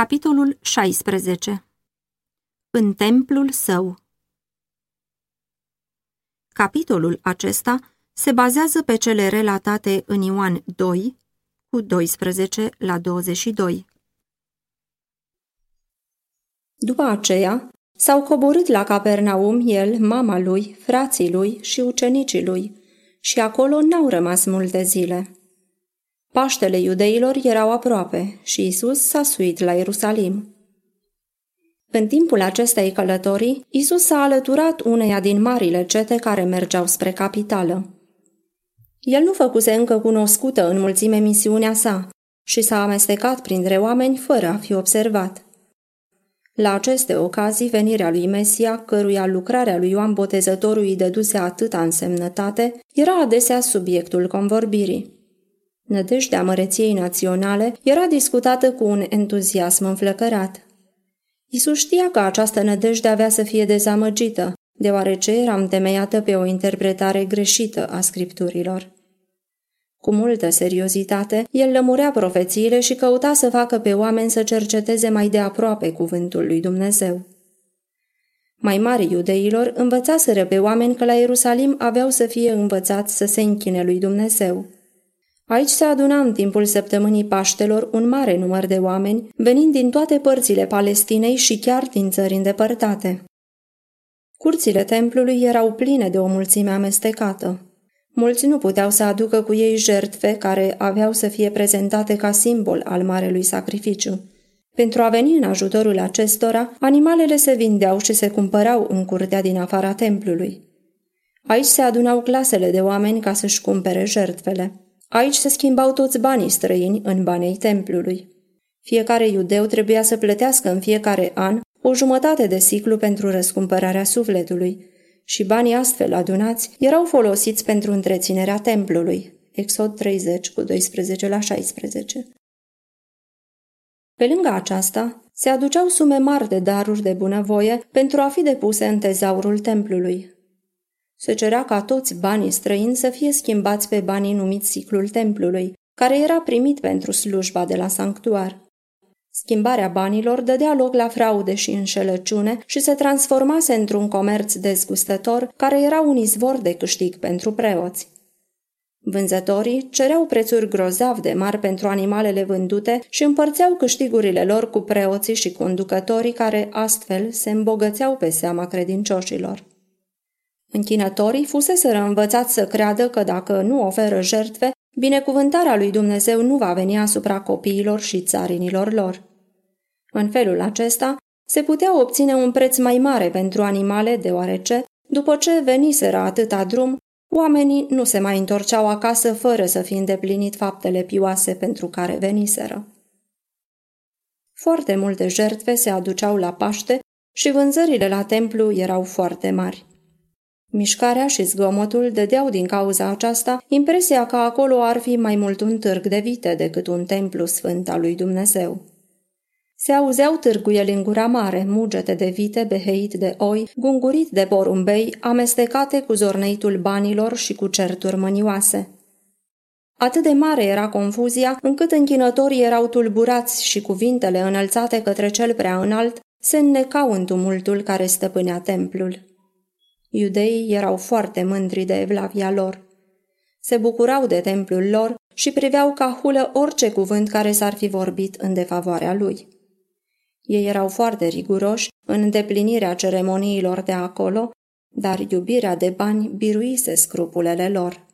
Capitolul 16 În templul său Capitolul acesta se bazează pe cele relatate în Ioan 2, cu 12 la 22. După aceea, s-au coborât la Capernaum el, mama lui, frații lui și ucenicii lui, și acolo n-au rămas multe zile. Paștele iudeilor erau aproape și Isus s-a suit la Ierusalim. În timpul acestei călătorii, Isus s-a alăturat uneia din marile cete care mergeau spre capitală. El nu făcuse încă cunoscută în mulțime misiunea sa și s-a amestecat printre oameni fără a fi observat. La aceste ocazii, venirea lui Mesia, căruia lucrarea lui Ioan Botezătorul îi dăduse atâta însemnătate, era adesea subiectul convorbirii. Nădejdea măreției naționale era discutată cu un entuziasm înflăcărat. Isus știa că această nădejde avea să fie dezamăgită, deoarece era întemeiată pe o interpretare greșită a scripturilor. Cu multă seriozitate, el lămurea profețiile și căuta să facă pe oameni să cerceteze mai de aproape cuvântul lui Dumnezeu. Mai mari iudeilor învățaseră pe oameni că la Ierusalim aveau să fie învățați să se închine lui Dumnezeu. Aici se aduna în timpul săptămânii Paștelor un mare număr de oameni, venind din toate părțile Palestinei și chiar din țări îndepărtate. Curțile templului erau pline de o mulțime amestecată. Mulți nu puteau să aducă cu ei jertfe care aveau să fie prezentate ca simbol al marelui sacrificiu. Pentru a veni în ajutorul acestora, animalele se vindeau și se cumpărau în curtea din afara templului. Aici se adunau clasele de oameni ca să-și cumpere jertfele. Aici se schimbau toți banii străini în banii templului. Fiecare iudeu trebuia să plătească în fiecare an o jumătate de ciclu pentru răscumpărarea sufletului și banii astfel adunați erau folosiți pentru întreținerea templului. Exod 30 cu 12 la 16. Pe lângă aceasta, se aduceau sume mari de daruri de bunăvoie pentru a fi depuse în tezaurul templului, se cerea ca toți banii străini să fie schimbați pe banii numiți ciclul templului, care era primit pentru slujba de la sanctuar. Schimbarea banilor dădea loc la fraude și înșelăciune și se transformase într-un comerț dezgustător care era un izvor de câștig pentru preoți. Vânzătorii cereau prețuri grozav de mari pentru animalele vândute și împărțeau câștigurile lor cu preoții și conducătorii care astfel se îmbogățeau pe seama credincioșilor. Închinătorii fuseseră învățați să creadă că dacă nu oferă jertfe, binecuvântarea lui Dumnezeu nu va veni asupra copiilor și țarinilor lor. În felul acesta, se putea obține un preț mai mare pentru animale, deoarece, după ce veniseră atâta drum, oamenii nu se mai întorceau acasă fără să fi îndeplinit faptele pioase pentru care veniseră. Foarte multe jertfe se aduceau la Paște și vânzările la templu erau foarte mari. Mișcarea și zgomotul dădeau din cauza aceasta impresia că acolo ar fi mai mult un târg de vite decât un templu sfânt al lui Dumnezeu. Se auzeau târguieli în gura mare, mugete de vite, beheit de oi, gungurit de porumbei, amestecate cu zorneitul banilor și cu certuri mânioase. Atât de mare era confuzia, încât închinătorii erau tulburați și cuvintele înălțate către cel prea înalt se înnecau în tumultul care stăpânea templul. Iudeii erau foarte mândri de evlavia lor. Se bucurau de templul lor și priveau ca hulă orice cuvânt care s-ar fi vorbit în defavoarea lui. Ei erau foarte riguroși în îndeplinirea ceremoniilor de acolo, dar iubirea de bani biruise scrupulele lor.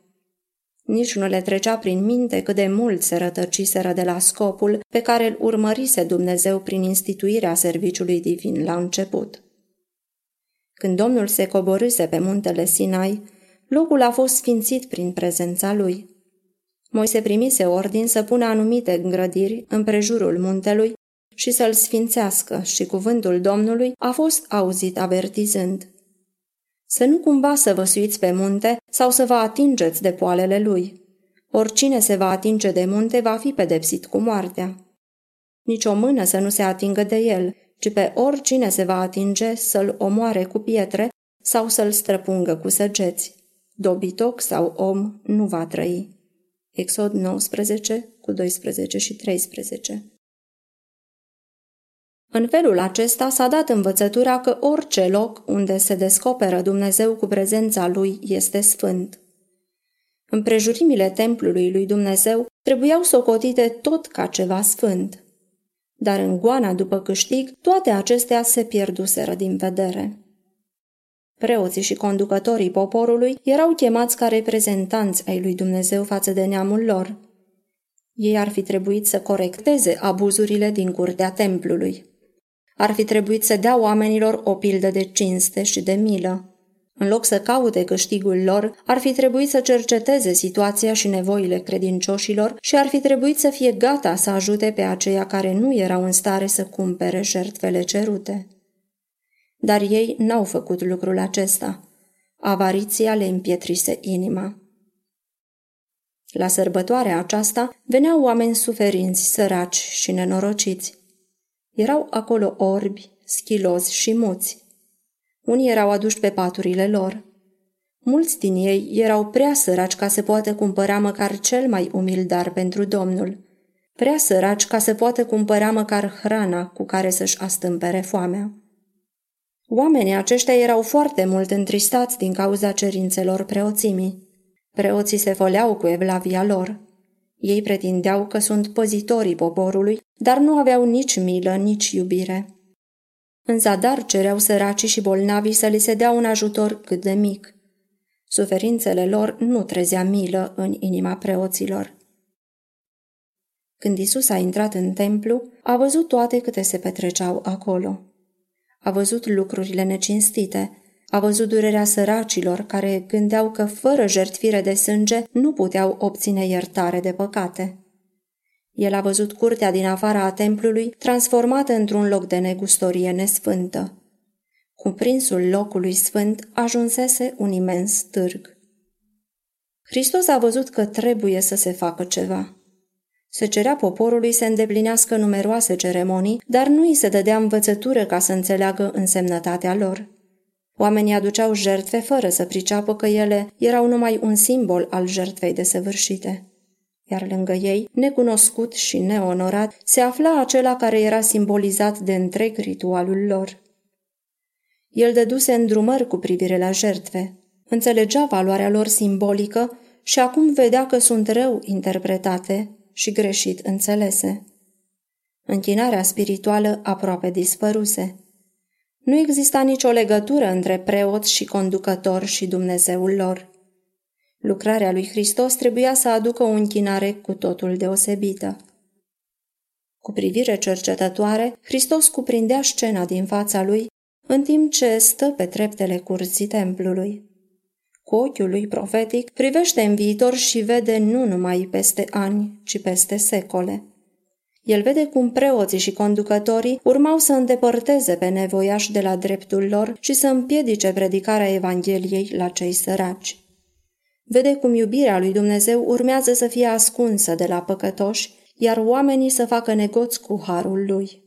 Nici nu le trecea prin minte cât de mult se rătăciseră de la scopul pe care îl urmărise Dumnezeu prin instituirea serviciului divin la început. Când Domnul se coborâse pe muntele Sinai, locul a fost sfințit prin prezența lui. Moise primise ordin să pună anumite îngrădiri în prejurul muntelui și să-l sfințească și cuvântul Domnului a fost auzit avertizând. Să nu cumva să vă suiți pe munte sau să vă atingeți de poalele lui. Oricine se va atinge de munte va fi pedepsit cu moartea. Nici o mână să nu se atingă de el, ci pe oricine se va atinge să-l omoare cu pietre sau să-l străpungă cu săgeți. Dobitoc sau om nu va trăi. Exod 19 cu 12 și 13 În felul acesta s-a dat învățătura că orice loc unde se descoperă Dumnezeu cu prezența lui este sfânt. Împrejurimile templului lui Dumnezeu trebuiau socotite tot ca ceva sfânt. Dar în goana după câștig, toate acestea se pierduseră din vedere. Preoții și conducătorii poporului erau chemați ca reprezentanți ai lui Dumnezeu față de neamul lor. Ei ar fi trebuit să corecteze abuzurile din curtea templului. Ar fi trebuit să dea oamenilor o pildă de cinste și de milă. În loc să caute câștigul lor, ar fi trebuit să cerceteze situația și nevoile credincioșilor și ar fi trebuit să fie gata să ajute pe aceia care nu erau în stare să cumpere jertfele cerute. Dar ei n-au făcut lucrul acesta. Avariția le împietrise inima. La sărbătoarea aceasta veneau oameni suferinți, săraci și nenorociți. Erau acolo orbi, schilozi și muți. Unii erau aduși pe paturile lor. Mulți din ei erau prea săraci ca să poată cumpăra măcar cel mai umil dar pentru Domnul, prea săraci ca să poată cumpăra măcar hrana cu care să-și astâmpere foamea. Oamenii aceștia erau foarte mult întristați din cauza cerințelor preoțimii. Preoții se făleau cu evlavia lor. Ei pretindeau că sunt păzitorii poporului, dar nu aveau nici milă, nici iubire. În zadar cereau săracii și bolnavii să li se dea un ajutor cât de mic. Suferințele lor nu trezea milă în inima preoților. Când Isus a intrat în templu, a văzut toate câte se petreceau acolo. A văzut lucrurile necinstite, a văzut durerea săracilor care gândeau că fără jertfire de sânge nu puteau obține iertare de păcate. El a văzut curtea din afara a templului transformată într-un loc de negustorie nesfântă. Cuprinsul locului sfânt ajunsese un imens târg. Hristos a văzut că trebuie să se facă ceva. Se cerea poporului să îndeplinească numeroase ceremonii, dar nu îi se dădea învățătură ca să înțeleagă însemnătatea lor. Oamenii aduceau jertfe fără să priceapă că ele erau numai un simbol al jertfei desăvârșite iar lângă ei, necunoscut și neonorat, se afla acela care era simbolizat de întreg ritualul lor. El dăduse îndrumări cu privire la jertfe, înțelegea valoarea lor simbolică și acum vedea că sunt rău interpretate și greșit înțelese. Închinarea spirituală aproape dispăruse. Nu exista nicio legătură între preot și conducător și Dumnezeul lor. Lucrarea lui Hristos trebuia să aducă o închinare cu totul deosebită. Cu privire cercetătoare, Hristos cuprindea scena din fața lui, în timp ce stă pe treptele curții templului. Cu ochiul lui profetic privește în viitor și vede nu numai peste ani, ci peste secole. El vede cum preoții și conducătorii urmau să îndepărteze pe nevoiași de la dreptul lor și să împiedice predicarea Evangheliei la cei săraci. Vede cum iubirea lui Dumnezeu urmează să fie ascunsă de la păcătoși, iar oamenii să facă negoți cu harul lui.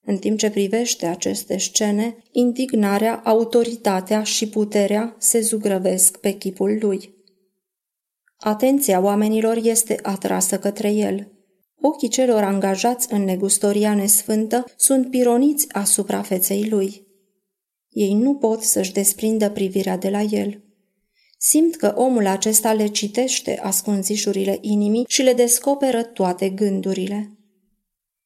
În timp ce privește aceste scene, indignarea, autoritatea și puterea se zugrăvesc pe chipul lui. Atenția oamenilor este atrasă către el. Ochii celor angajați în negustoria nesfântă sunt pironiți asupra feței lui. Ei nu pot să-și desprindă privirea de la el. Simt că omul acesta le citește ascunzișurile inimii și le descoperă toate gândurile.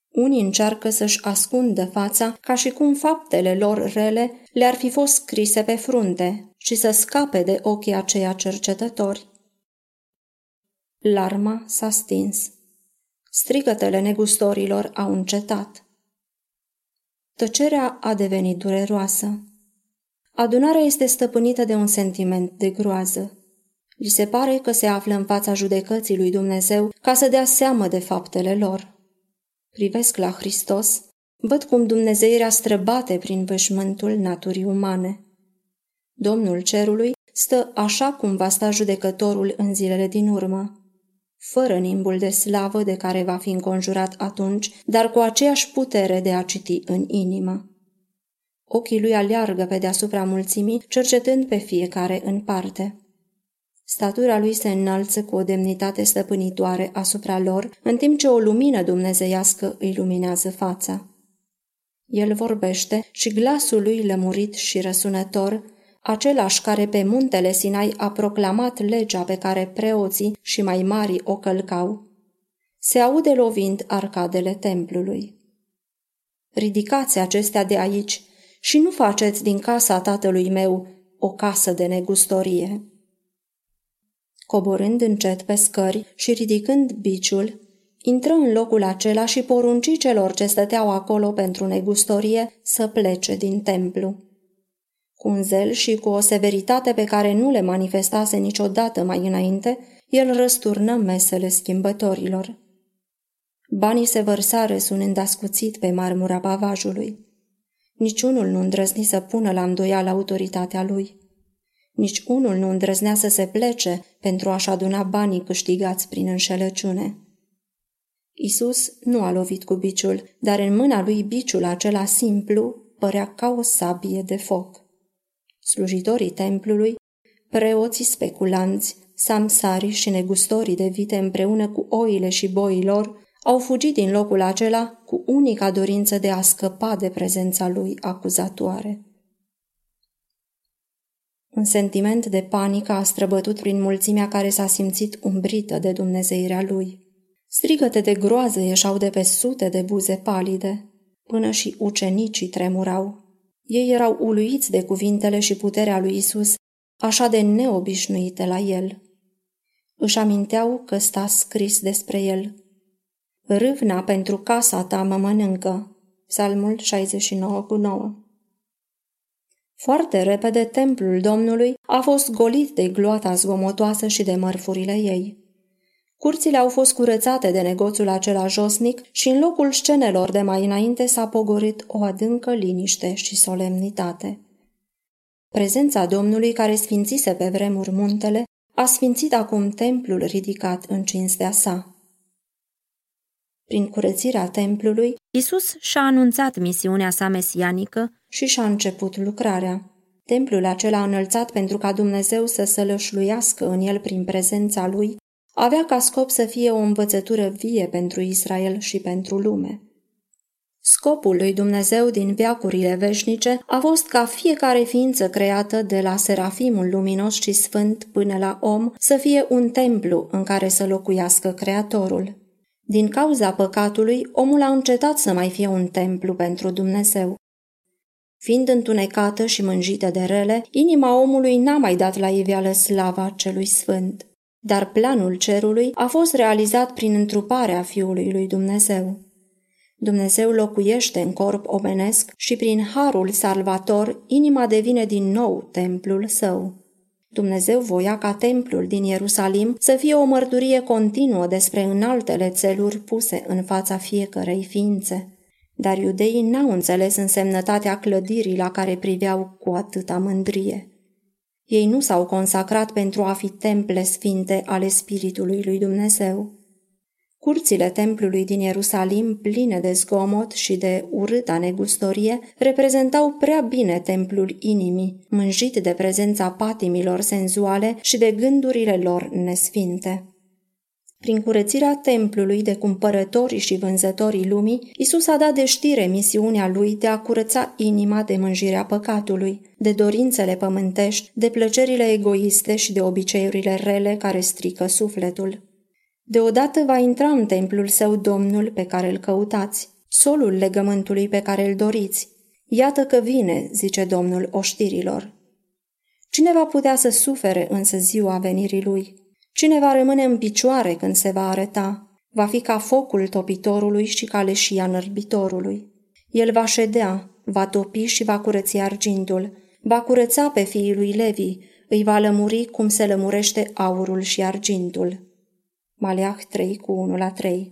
Unii încearcă să-și ascundă fața ca și cum faptele lor rele le-ar fi fost scrise pe frunte și să scape de ochii aceia cercetători. Larma s-a stins. Strigătele negustorilor au încetat. Tăcerea a devenit dureroasă. Adunarea este stăpânită de un sentiment de groază. Li se pare că se află în fața judecății lui Dumnezeu ca să dea seamă de faptele lor. Privesc la Hristos, văd cum Dumnezeirea străbate prin veșmântul naturii umane. Domnul cerului stă așa cum va sta judecătorul în zilele din urmă, fără nimbul de slavă de care va fi înconjurat atunci, dar cu aceeași putere de a citi în inimă. Ochii lui aleargă pe deasupra mulțimii, cercetând pe fiecare în parte. Statura lui se înalță cu o demnitate stăpânitoare asupra lor, în timp ce o lumină dumnezeiască îi luminează fața. El vorbește și glasul lui lămurit și răsunător, același care pe muntele Sinai a proclamat legea pe care preoții și mai mari o călcau, se aude lovind arcadele templului. Ridicați acestea de aici și nu faceți din casa tatălui meu o casă de negustorie. Coborând încet pe scări și ridicând biciul, intră în locul acela și porunci celor ce stăteau acolo pentru negustorie să plece din templu. Cu un zel și cu o severitate pe care nu le manifestase niciodată mai înainte, el răsturnă mesele schimbătorilor. Banii se vărsare sunând ascuțit pe marmura pavajului. Niciunul nu îndrăzni să pună la îndoială autoritatea lui. Nici unul nu îndrăznea să se plece pentru a-și aduna banii câștigați prin înșelăciune. Isus nu a lovit cu biciul, dar în mâna lui biciul acela simplu părea ca o sabie de foc. Slujitorii templului, preoții speculanți, samsari și negustorii de vite împreună cu oile și boilor au fugit din locul acela cu unica dorință de a scăpa de prezența lui acuzatoare. Un sentiment de panică a străbătut prin mulțimea care s-a simțit umbrită de dumnezeirea lui. Strigăte de groază ieșau de pe sute de buze palide, până și ucenicii tremurau. Ei erau uluiți de cuvintele și puterea lui Isus, așa de neobișnuite la el. Își aminteau că sta scris despre el. Râvna pentru casa ta mă mănâncă. Psalmul 69 cu 9 foarte repede templul Domnului a fost golit de gloata zgomotoasă și de mărfurile ei. Curțile au fost curățate de negoțul acela josnic și în locul scenelor de mai înainte s-a pogorit o adâncă liniște și solemnitate. Prezența Domnului care sfințise pe vremuri muntele a sfințit acum templul ridicat în cinstea sa. Prin curățirea templului, Isus și-a anunțat misiunea sa mesianică și și-a început lucrarea. Templul acela înălțat pentru ca Dumnezeu să sălășluiască în el prin prezența lui, avea ca scop să fie o învățătură vie pentru Israel și pentru lume. Scopul lui Dumnezeu din veacurile veșnice a fost ca fiecare ființă creată de la serafimul luminos și sfânt până la om să fie un templu în care să locuiască Creatorul. Din cauza păcatului, omul a încetat să mai fie un templu pentru Dumnezeu. Fiind întunecată și mânjită de rele, inima omului n-a mai dat la iveală slava celui sfânt. Dar planul cerului a fost realizat prin întruparea Fiului lui Dumnezeu. Dumnezeu locuiește în corp omenesc și prin harul salvator inima devine din nou templul său. Dumnezeu voia ca templul din Ierusalim să fie o mărturie continuă despre înaltele țeluri puse în fața fiecărei ființe. Dar iudeii n-au înțeles însemnătatea clădirii la care priveau cu atâta mândrie. Ei nu s-au consacrat pentru a fi temple sfinte ale Spiritului lui Dumnezeu. Curțile templului din Ierusalim, pline de zgomot și de urâta negustorie, reprezentau prea bine templul inimii, mânjit de prezența patimilor senzuale și de gândurile lor nesfinte. Prin curățirea templului de cumpărătorii și vânzătorii lumii, Isus a dat de știre misiunea lui de a curăța inima de mânjirea păcatului, de dorințele pământești, de plăcerile egoiste și de obiceiurile rele care strică sufletul. Deodată va intra în templul său Domnul pe care îl căutați, solul legământului pe care îl doriți. Iată că vine, zice Domnul oștirilor. Cine va putea să sufere însă ziua venirii lui? Cine va rămâne în picioare când se va arăta? Va fi ca focul topitorului și ca leșia nărbitorului. El va ședea, va topi și va curăți argintul, va curăța pe fiii lui Levi, îi va lămuri cum se lămurește aurul și argintul. Maleah 3 cu 1 la 3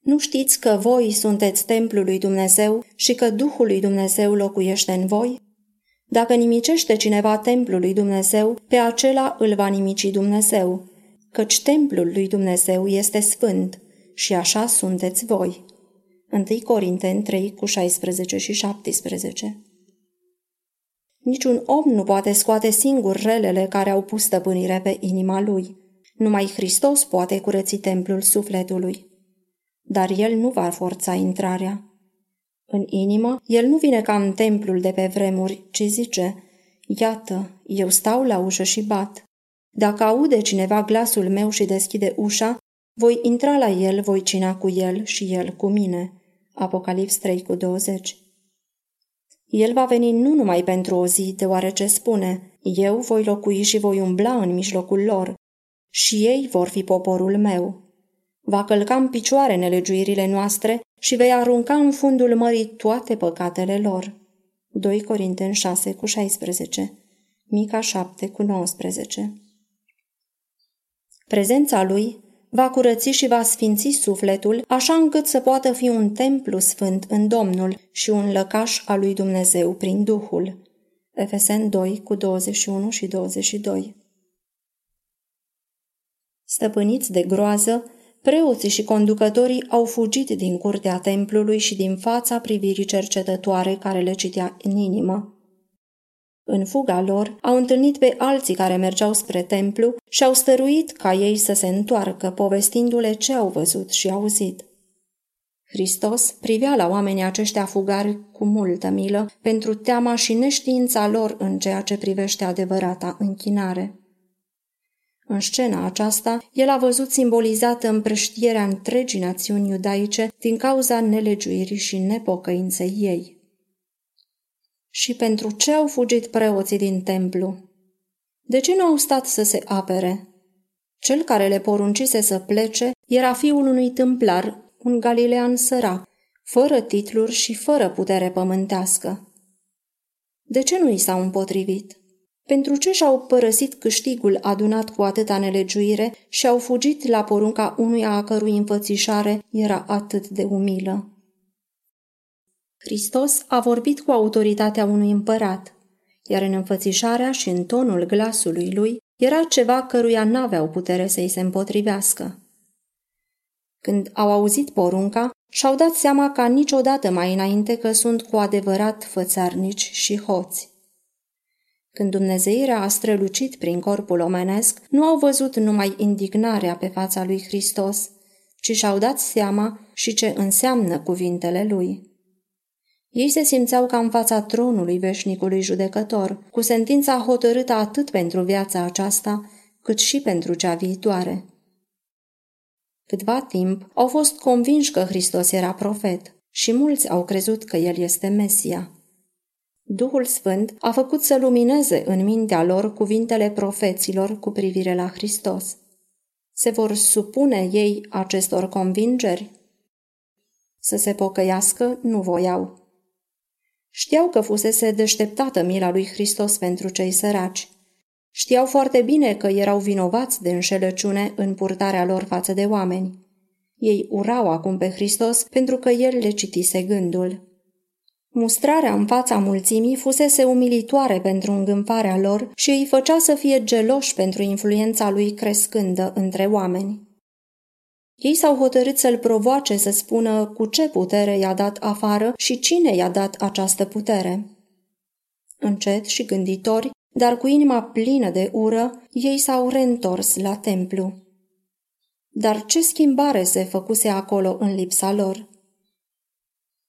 Nu știți că voi sunteți templul lui Dumnezeu și că Duhul lui Dumnezeu locuiește în voi? Dacă nimicește cineva templul lui Dumnezeu, pe acela îl va nimici Dumnezeu, căci templul lui Dumnezeu este sfânt și așa sunteți voi. 1 Corinteni 3 cu 16 și 17 Niciun om nu poate scoate singur relele care au pus stăpânire pe inima lui. Numai Hristos poate curăți templul sufletului. Dar el nu va forța intrarea. În inimă, el nu vine ca în templul de pe vremuri, ci zice, Iată, eu stau la ușă și bat. Dacă aude cineva glasul meu și deschide ușa, voi intra la el, voi cina cu el și el cu mine. Apocalips 3 cu 20 El va veni nu numai pentru o zi, deoarece spune, eu voi locui și voi umbla în mijlocul lor, și ei vor fi poporul meu. Va călca în picioare nelegiuirile noastre și vei arunca în fundul mării toate păcatele lor. 2 Corinteni 6 cu 16 Mica 7 cu 19 Prezența lui va curăți și va sfinți sufletul, așa încât să poată fi un templu sfânt în Domnul și un lăcaș al lui Dumnezeu prin Duhul. Efesen 2 cu 21 și 22 Stăpâniți de groază, preoții și conducătorii au fugit din curtea templului și din fața privirii cercetătoare care le citea în inimă. În fuga lor, au întâlnit pe alții care mergeau spre templu și au stăruit ca ei să se întoarcă, povestindu-le ce au văzut și auzit. Hristos privea la oamenii aceștia fugari cu multă milă pentru teama și neștiința lor în ceea ce privește adevărata închinare. În scena aceasta, el a văzut simbolizată împrăștierea întregii națiuni iudaice din cauza nelegiuirii și nepocăinței ei. Și pentru ce au fugit preoții din templu? De ce nu au stat să se apere? Cel care le poruncise să plece era fiul unui tâmplar, un galilean sărac, fără titluri și fără putere pământească. De ce nu i s-au împotrivit? Pentru ce și-au părăsit câștigul adunat cu atâta nelegiuire și au fugit la porunca unuia a cărui înfățișare era atât de umilă? Hristos a vorbit cu autoritatea unui împărat, iar în înfățișarea și în tonul glasului lui era ceva căruia n-aveau putere să-i se împotrivească. Când au auzit porunca, și-au dat seama ca niciodată mai înainte că sunt cu adevărat fățarnici și hoți. Când Dumnezeirea a strălucit prin corpul omenesc, nu au văzut numai indignarea pe fața lui Hristos, ci și-au dat seama și ce înseamnă cuvintele lui. Ei se simțeau ca în fața tronului veșnicului judecător, cu sentința hotărâtă atât pentru viața aceasta, cât și pentru cea viitoare. Câtva timp au fost convinși că Hristos era profet și mulți au crezut că El este Mesia. Duhul Sfânt a făcut să lumineze în mintea lor cuvintele profeților cu privire la Hristos. Se vor supune ei acestor convingeri? Să se pocăiască nu voiau. Știau că fusese deșteptată mila lui Hristos pentru cei săraci. Știau foarte bine că erau vinovați de înșelăciune în purtarea lor față de oameni. Ei urau acum pe Hristos pentru că el le citise gândul. Mustrarea în fața mulțimii fusese umilitoare pentru îngânfarea lor și îi făcea să fie geloși pentru influența lui crescândă între oameni. Ei s-au hotărât să-l provoace să spună cu ce putere i-a dat afară și cine i-a dat această putere. Încet și gânditori, dar cu inima plină de ură, ei s-au reîntors la templu. Dar ce schimbare se făcuse acolo în lipsa lor?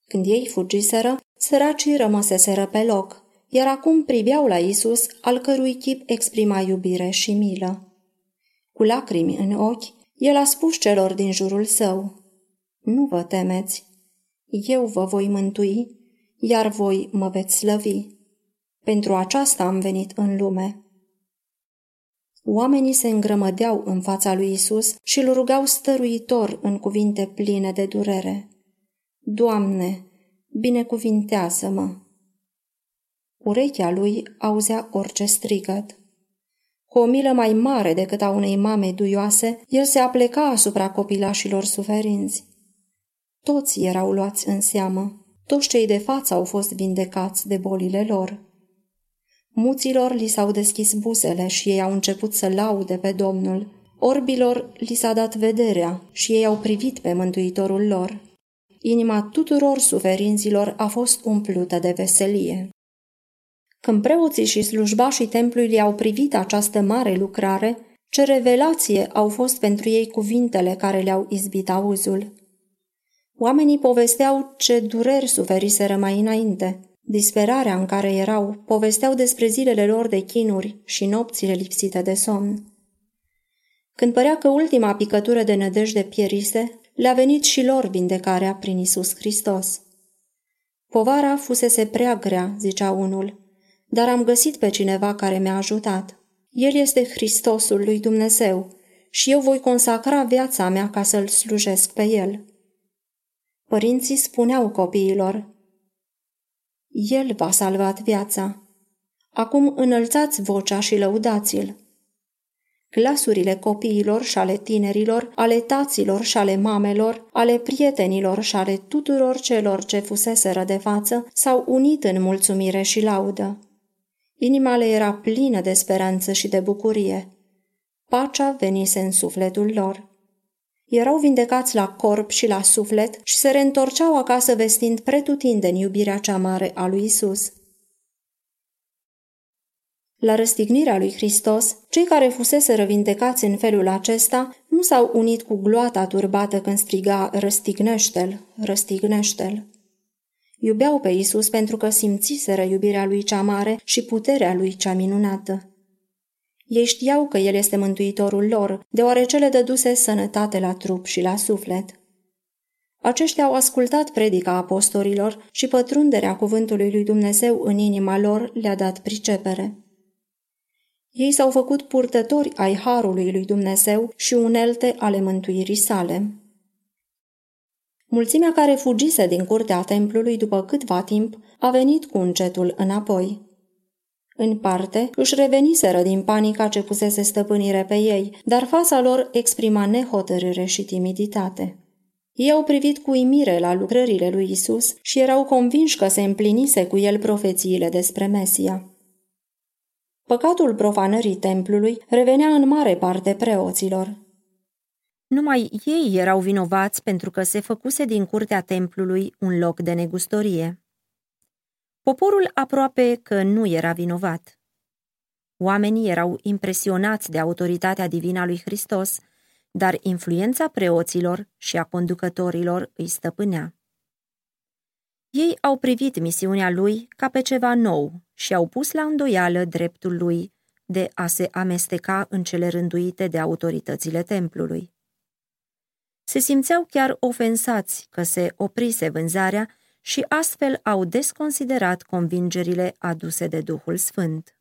Când ei fugiseră, săracii rămăseseră pe loc, iar acum priveau la Isus, al cărui chip exprima iubire și milă. Cu lacrimi în ochi, el a spus celor din jurul său, Nu vă temeți, eu vă voi mântui, iar voi mă veți slăvi. Pentru aceasta am venit în lume. Oamenii se îngrămădeau în fața lui Isus și îl rugau stăruitor în cuvinte pline de durere. Doamne, binecuvintează-mă! Urechea lui auzea orice strigăt. Cu o milă mai mare decât a unei mame duioase, el se apleca asupra copilașilor suferinți. Toți erau luați în seamă. Toți cei de față au fost vindecați de bolile lor. Muților li s-au deschis buzele și ei au început să laude pe Domnul. Orbilor li s-a dat vederea și ei au privit pe Mântuitorul lor. Inima tuturor suferinților a fost umplută de veselie. Când preoții și slujbașii templului au privit această mare lucrare, ce revelație au fost pentru ei cuvintele care le-au izbit auzul. Oamenii povesteau ce dureri suferiseră mai înainte. Disperarea în care erau povesteau despre zilele lor de chinuri și nopțile lipsite de somn. Când părea că ultima picătură de nădejde pierise, le-a venit și lor vindecarea prin Isus Hristos. Povara fusese prea grea, zicea unul, dar am găsit pe cineva care mi-a ajutat. El este Hristosul lui Dumnezeu și eu voi consacra viața mea ca să-L slujesc pe El. Părinții spuneau copiilor, El v-a salvat viața. Acum înălțați vocea și lăudați-l. Glasurile copiilor și ale tinerilor, ale taților și ale mamelor, ale prietenilor și ale tuturor celor ce fuseseră de față s-au unit în mulțumire și laudă. Inima le era plină de speranță și de bucurie. Pacea venise în sufletul lor. Erau vindecați la corp și la suflet și se reîntorceau acasă vestind pretutindeni iubirea cea mare a lui Isus. La răstignirea lui Hristos, cei care fusese vindecați în felul acesta nu s-au unit cu gloata turbată când striga răstignește-l, răstignește-l. Iubeau pe Isus pentru că simțiseră iubirea lui cea mare și puterea lui cea minunată. Ei știau că El este mântuitorul lor, deoarece le dăduse sănătate la trup și la suflet. Aceștia au ascultat predica apostolilor și pătrunderea cuvântului lui Dumnezeu în inima lor le-a dat pricepere. Ei s-au făcut purtători ai harului lui Dumnezeu și unelte ale mântuirii sale. Mulțimea care fugise din curtea templului după câtva timp a venit cu încetul înapoi. În parte, își reveniseră din panica ce pusese stăpânire pe ei, dar fața lor exprima nehotărâre și timiditate. Ei au privit cu imire la lucrările lui Isus și erau convinși că se împlinise cu el profețiile despre Mesia. Păcatul profanării templului revenea în mare parte preoților. Numai ei erau vinovați pentru că se făcuse din curtea templului un loc de negustorie. Poporul aproape că nu era vinovat. Oamenii erau impresionați de autoritatea divină a lui Hristos, dar influența preoților și a conducătorilor îi stăpânea. Ei au privit misiunea lui ca pe ceva nou și au pus la îndoială dreptul lui de a se amesteca în cele rânduite de autoritățile templului. Se simțeau chiar ofensați că se oprise vânzarea și astfel au desconsiderat convingerile aduse de Duhul Sfânt.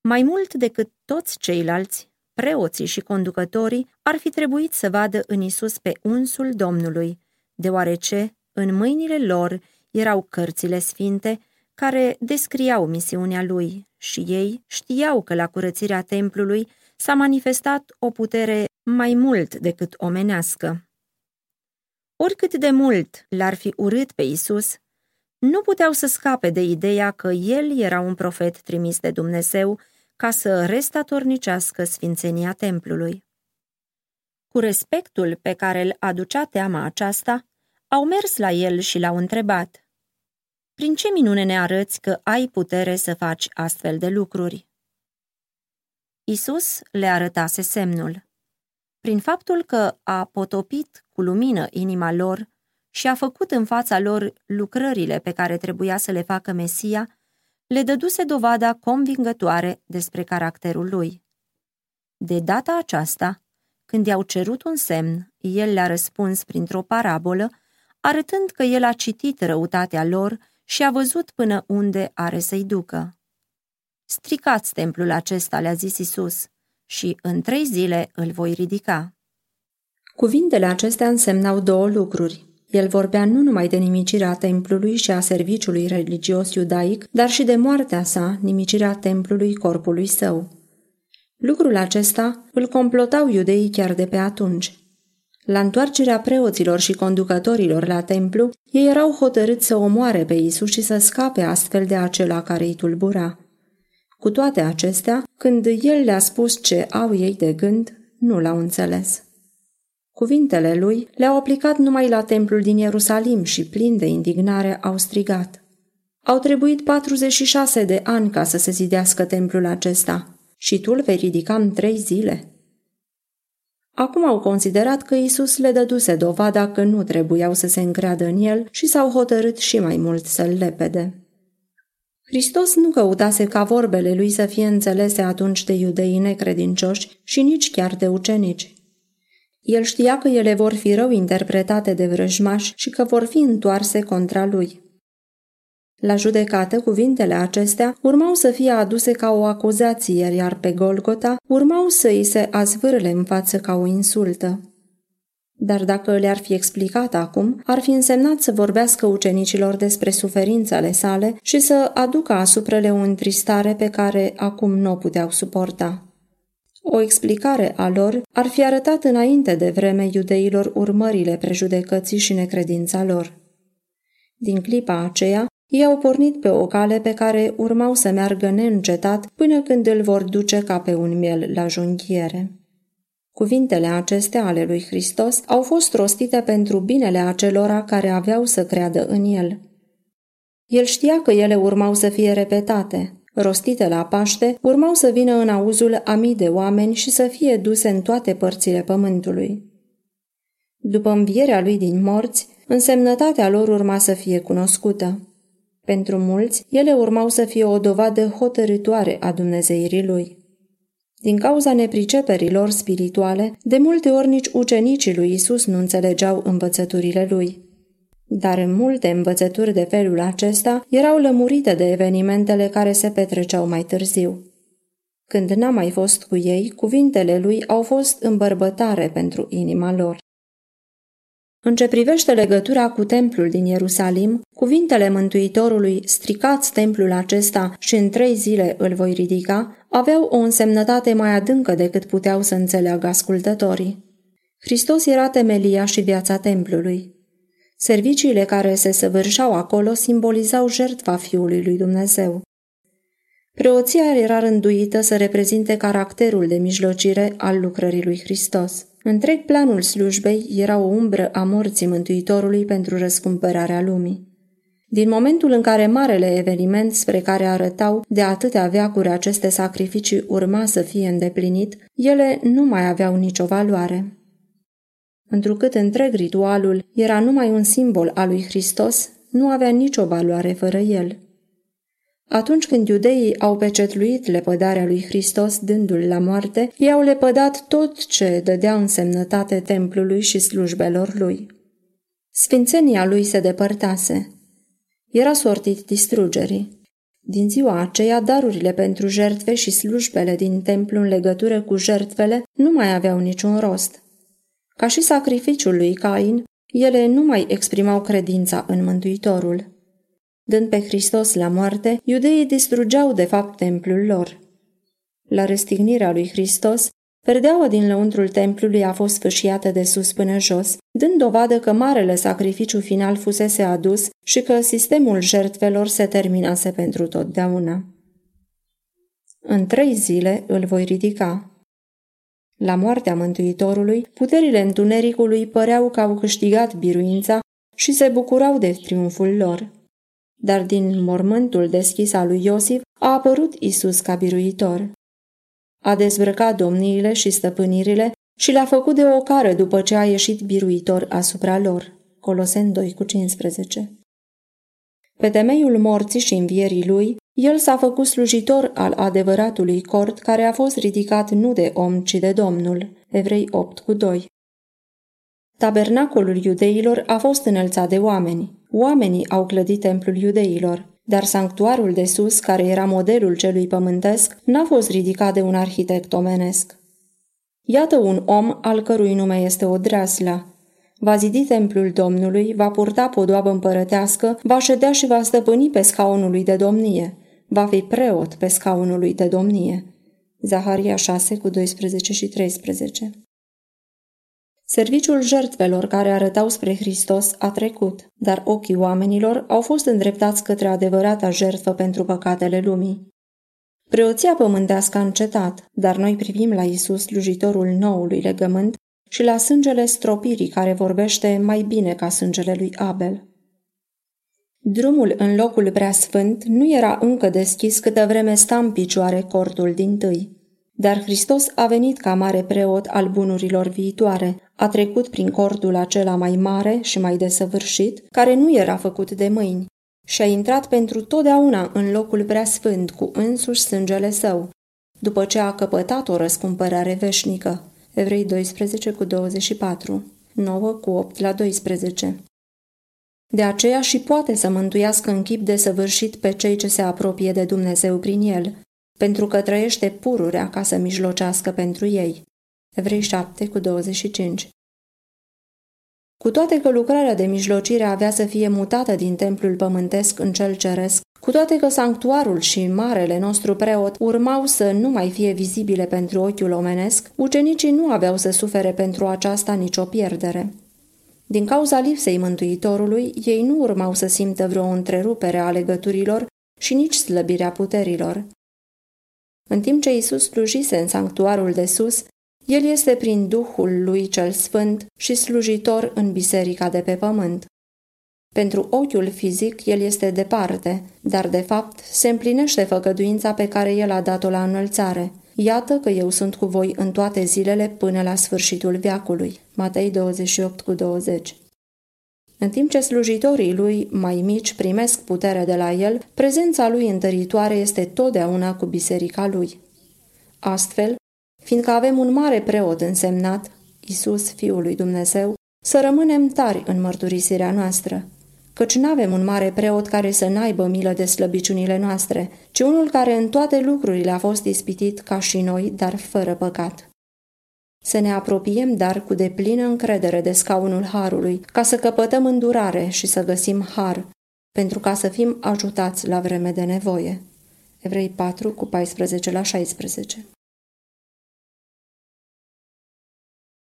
Mai mult decât toți ceilalți, preoții și conducătorii ar fi trebuit să vadă în Isus pe unsul Domnului, deoarece în mâinile lor erau cărțile sfinte care descriau misiunea lui și ei știau că la curățirea templului s-a manifestat o putere mai mult decât omenească. Oricât de mult l-ar fi urât pe Isus, nu puteau să scape de ideea că el era un profet trimis de Dumnezeu ca să restatornicească sfințenia templului. Cu respectul pe care îl aducea teama aceasta, au mers la el și l-au întrebat. Prin ce minune ne arăți că ai putere să faci astfel de lucruri? Isus le arătase semnul. Prin faptul că a potopit cu lumină inima lor și a făcut în fața lor lucrările pe care trebuia să le facă Mesia, le dăduse dovada convingătoare despre caracterul lui. De data aceasta, când i-au cerut un semn, el le-a răspuns printr-o parabolă arătând că el a citit răutatea lor și a văzut până unde are să-i ducă. Stricați templul acesta, le-a zis Isus, și în trei zile îl voi ridica. Cuvintele acestea însemnau două lucruri. El vorbea nu numai de nimicirea templului și a serviciului religios iudaic, dar și de moartea sa, nimicirea templului corpului său. Lucrul acesta îl complotau iudeii chiar de pe atunci. La întoarcerea preoților și conducătorilor la templu, ei erau hotărâți să omoare pe Isus și să scape astfel de acela care îi tulbura. Cu toate acestea, când el le-a spus ce au ei de gând, nu l-au înțeles. Cuvintele lui le-au aplicat numai la templul din Ierusalim și, plin de indignare, au strigat. Au trebuit 46 de ani ca să se zidească templul acesta și tu îl vei ridica în trei zile. Acum au considerat că Isus le dăduse dovada că nu trebuiau să se încreadă în el și s-au hotărât și mai mult să-l lepede. Hristos nu căutase ca vorbele lui să fie înțelese atunci de iudeii necredincioși și nici chiar de ucenici. El știa că ele vor fi rău interpretate de vrăjmași și că vor fi întoarse contra lui. La judecată, cuvintele acestea urmau să fie aduse ca o acuzație, iar pe Golgota urmau să îi se azvârle în față ca o insultă. Dar dacă le-ar fi explicat acum, ar fi însemnat să vorbească ucenicilor despre suferințele sale și să aducă asupra le o întristare pe care acum nu o puteau suporta. O explicare a lor ar fi arătat înainte de vreme iudeilor urmările prejudecății și necredința lor. Din clipa aceea, ei au pornit pe o cale pe care urmau să meargă neîncetat până când îl vor duce ca pe un miel la junghiere. Cuvintele acestea ale lui Hristos au fost rostite pentru binele acelora care aveau să creadă în el. El știa că ele urmau să fie repetate, rostite la Paște, urmau să vină în auzul a mii de oameni și să fie duse în toate părțile pământului. După învierea lui din morți, însemnătatea lor urma să fie cunoscută. Pentru mulți, ele urmau să fie o dovadă hotărătoare a dumnezeirii lui. Din cauza nepriceperilor spirituale, de multe ori nici ucenicii lui Isus nu înțelegeau învățăturile lui. Dar în multe învățături de felul acesta erau lămurite de evenimentele care se petreceau mai târziu. Când n-a mai fost cu ei, cuvintele lui au fost îmbărbătare pentru inima lor. În ce privește legătura cu templul din Ierusalim, cuvintele Mântuitorului, stricați templul acesta și în trei zile îl voi ridica, aveau o însemnătate mai adâncă decât puteau să înțeleagă ascultătorii. Hristos era temelia și viața templului. Serviciile care se săvârșeau acolo simbolizau jertfa Fiului lui Dumnezeu. Preoția era rânduită să reprezinte caracterul de mijlocire al lucrării lui Hristos. Întreg planul slujbei era o umbră a morții Mântuitorului pentru răscumpărarea lumii. Din momentul în care marele eveniment spre care arătau de atâtea veacuri aceste sacrificii urma să fie îndeplinit, ele nu mai aveau nicio valoare. Întrucât întreg ritualul era numai un simbol al lui Hristos, nu avea nicio valoare fără el. Atunci când iudeii au pecetluit lepădarea lui Hristos dându-l la moarte, i-au lepădat tot ce dădea însemnătate templului și slujbelor lui. Sfințenia lui se depărtase. Era sortit distrugerii. Din ziua aceea, darurile pentru jertfe și slujbele din templu în legătură cu jertfele nu mai aveau niciun rost. Ca și sacrificiul lui Cain, ele nu mai exprimau credința în Mântuitorul. Dând pe Hristos la moarte, iudeii distrugeau de fapt templul lor. La răstignirea lui Hristos, perdeaua din lăuntrul templului a fost fâșiată de sus până jos, dând dovadă că marele sacrificiu final fusese adus și că sistemul jertfelor se terminase pentru totdeauna. În trei zile îl voi ridica. La moartea Mântuitorului, puterile întunericului păreau că au câștigat biruința și se bucurau de triumful lor dar din mormântul deschis al lui Iosif a apărut Isus ca biruitor. A dezbrăcat domniile și stăpânirile și le-a făcut de ocară după ce a ieșit biruitor asupra lor. Colosen 2 cu 15 Pe temeiul morții și învierii lui, el s-a făcut slujitor al adevăratului cort care a fost ridicat nu de om, ci de Domnul. Evrei 8 cu 2 Tabernacolul iudeilor a fost înălțat de oameni. Oamenii au clădit templul iudeilor, dar sanctuarul de sus, care era modelul celui pământesc, n-a fost ridicat de un arhitect omenesc. Iată un om al cărui nume este o dreasla. Va zidi templul Domnului, va purta podoabă împărătească, va ședea și va stăpâni pe scaunul lui de domnie. Va fi preot pe scaunul lui de domnie. Zaharia 6 cu 12 și 13 Serviciul jertfelor care arătau spre Hristos a trecut, dar ochii oamenilor au fost îndreptați către adevărata jertfă pentru păcatele lumii. Preoția pământească a încetat, dar noi privim la Isus, slujitorul noului legământ, și la sângele stropirii care vorbește mai bine ca sângele lui Abel. Drumul în locul preasfânt nu era încă deschis câtă vreme sta în picioare cortul din tâi. Dar Hristos a venit ca mare preot al bunurilor viitoare, a trecut prin cordul acela mai mare și mai desăvârșit, care nu era făcut de mâini, și a intrat pentru totdeauna în locul preasfânt cu însuși sângele său, după ce a căpătat o răscumpărare veșnică. Evrei 12 cu 24, 9 cu 8 la 12. De aceea și poate să mântuiască în chip desăvârșit pe cei ce se apropie de Dumnezeu prin el, pentru că trăiește pururea ca să mijlocească pentru ei. Evrei 7 cu 25 Cu toate că lucrarea de mijlocire avea să fie mutată din templul pământesc în cel ceresc, cu toate că sanctuarul și marele nostru preot urmau să nu mai fie vizibile pentru ochiul omenesc, ucenicii nu aveau să sufere pentru aceasta nicio pierdere. Din cauza lipsei Mântuitorului, ei nu urmau să simtă vreo întrerupere a legăturilor și nici slăbirea puterilor. În timp ce Isus slujise în sanctuarul de sus, el este prin Duhul lui cel Sfânt și slujitor în biserica de pe pământ. Pentru ochiul fizic, el este departe, dar de fapt se împlinește făgăduința pe care el a dat-o la înălțare. Iată că eu sunt cu voi în toate zilele până la sfârșitul veacului. Matei 28 cu 20 în timp ce slujitorii lui mai mici primesc putere de la el, prezența lui întăritoare este totdeauna cu biserica lui. Astfel, fiindcă avem un mare preot însemnat, Isus, Fiul lui Dumnezeu, să rămânem tari în mărturisirea noastră, căci nu avem un mare preot care să n-aibă milă de slăbiciunile noastre, ci unul care în toate lucrurile a fost ispitit ca și noi, dar fără păcat. Să ne apropiem, dar cu deplină încredere de scaunul Harului, ca să căpătăm îndurare și să găsim Har, pentru ca să fim ajutați la vreme de nevoie. Evrei 4 cu 14 la 16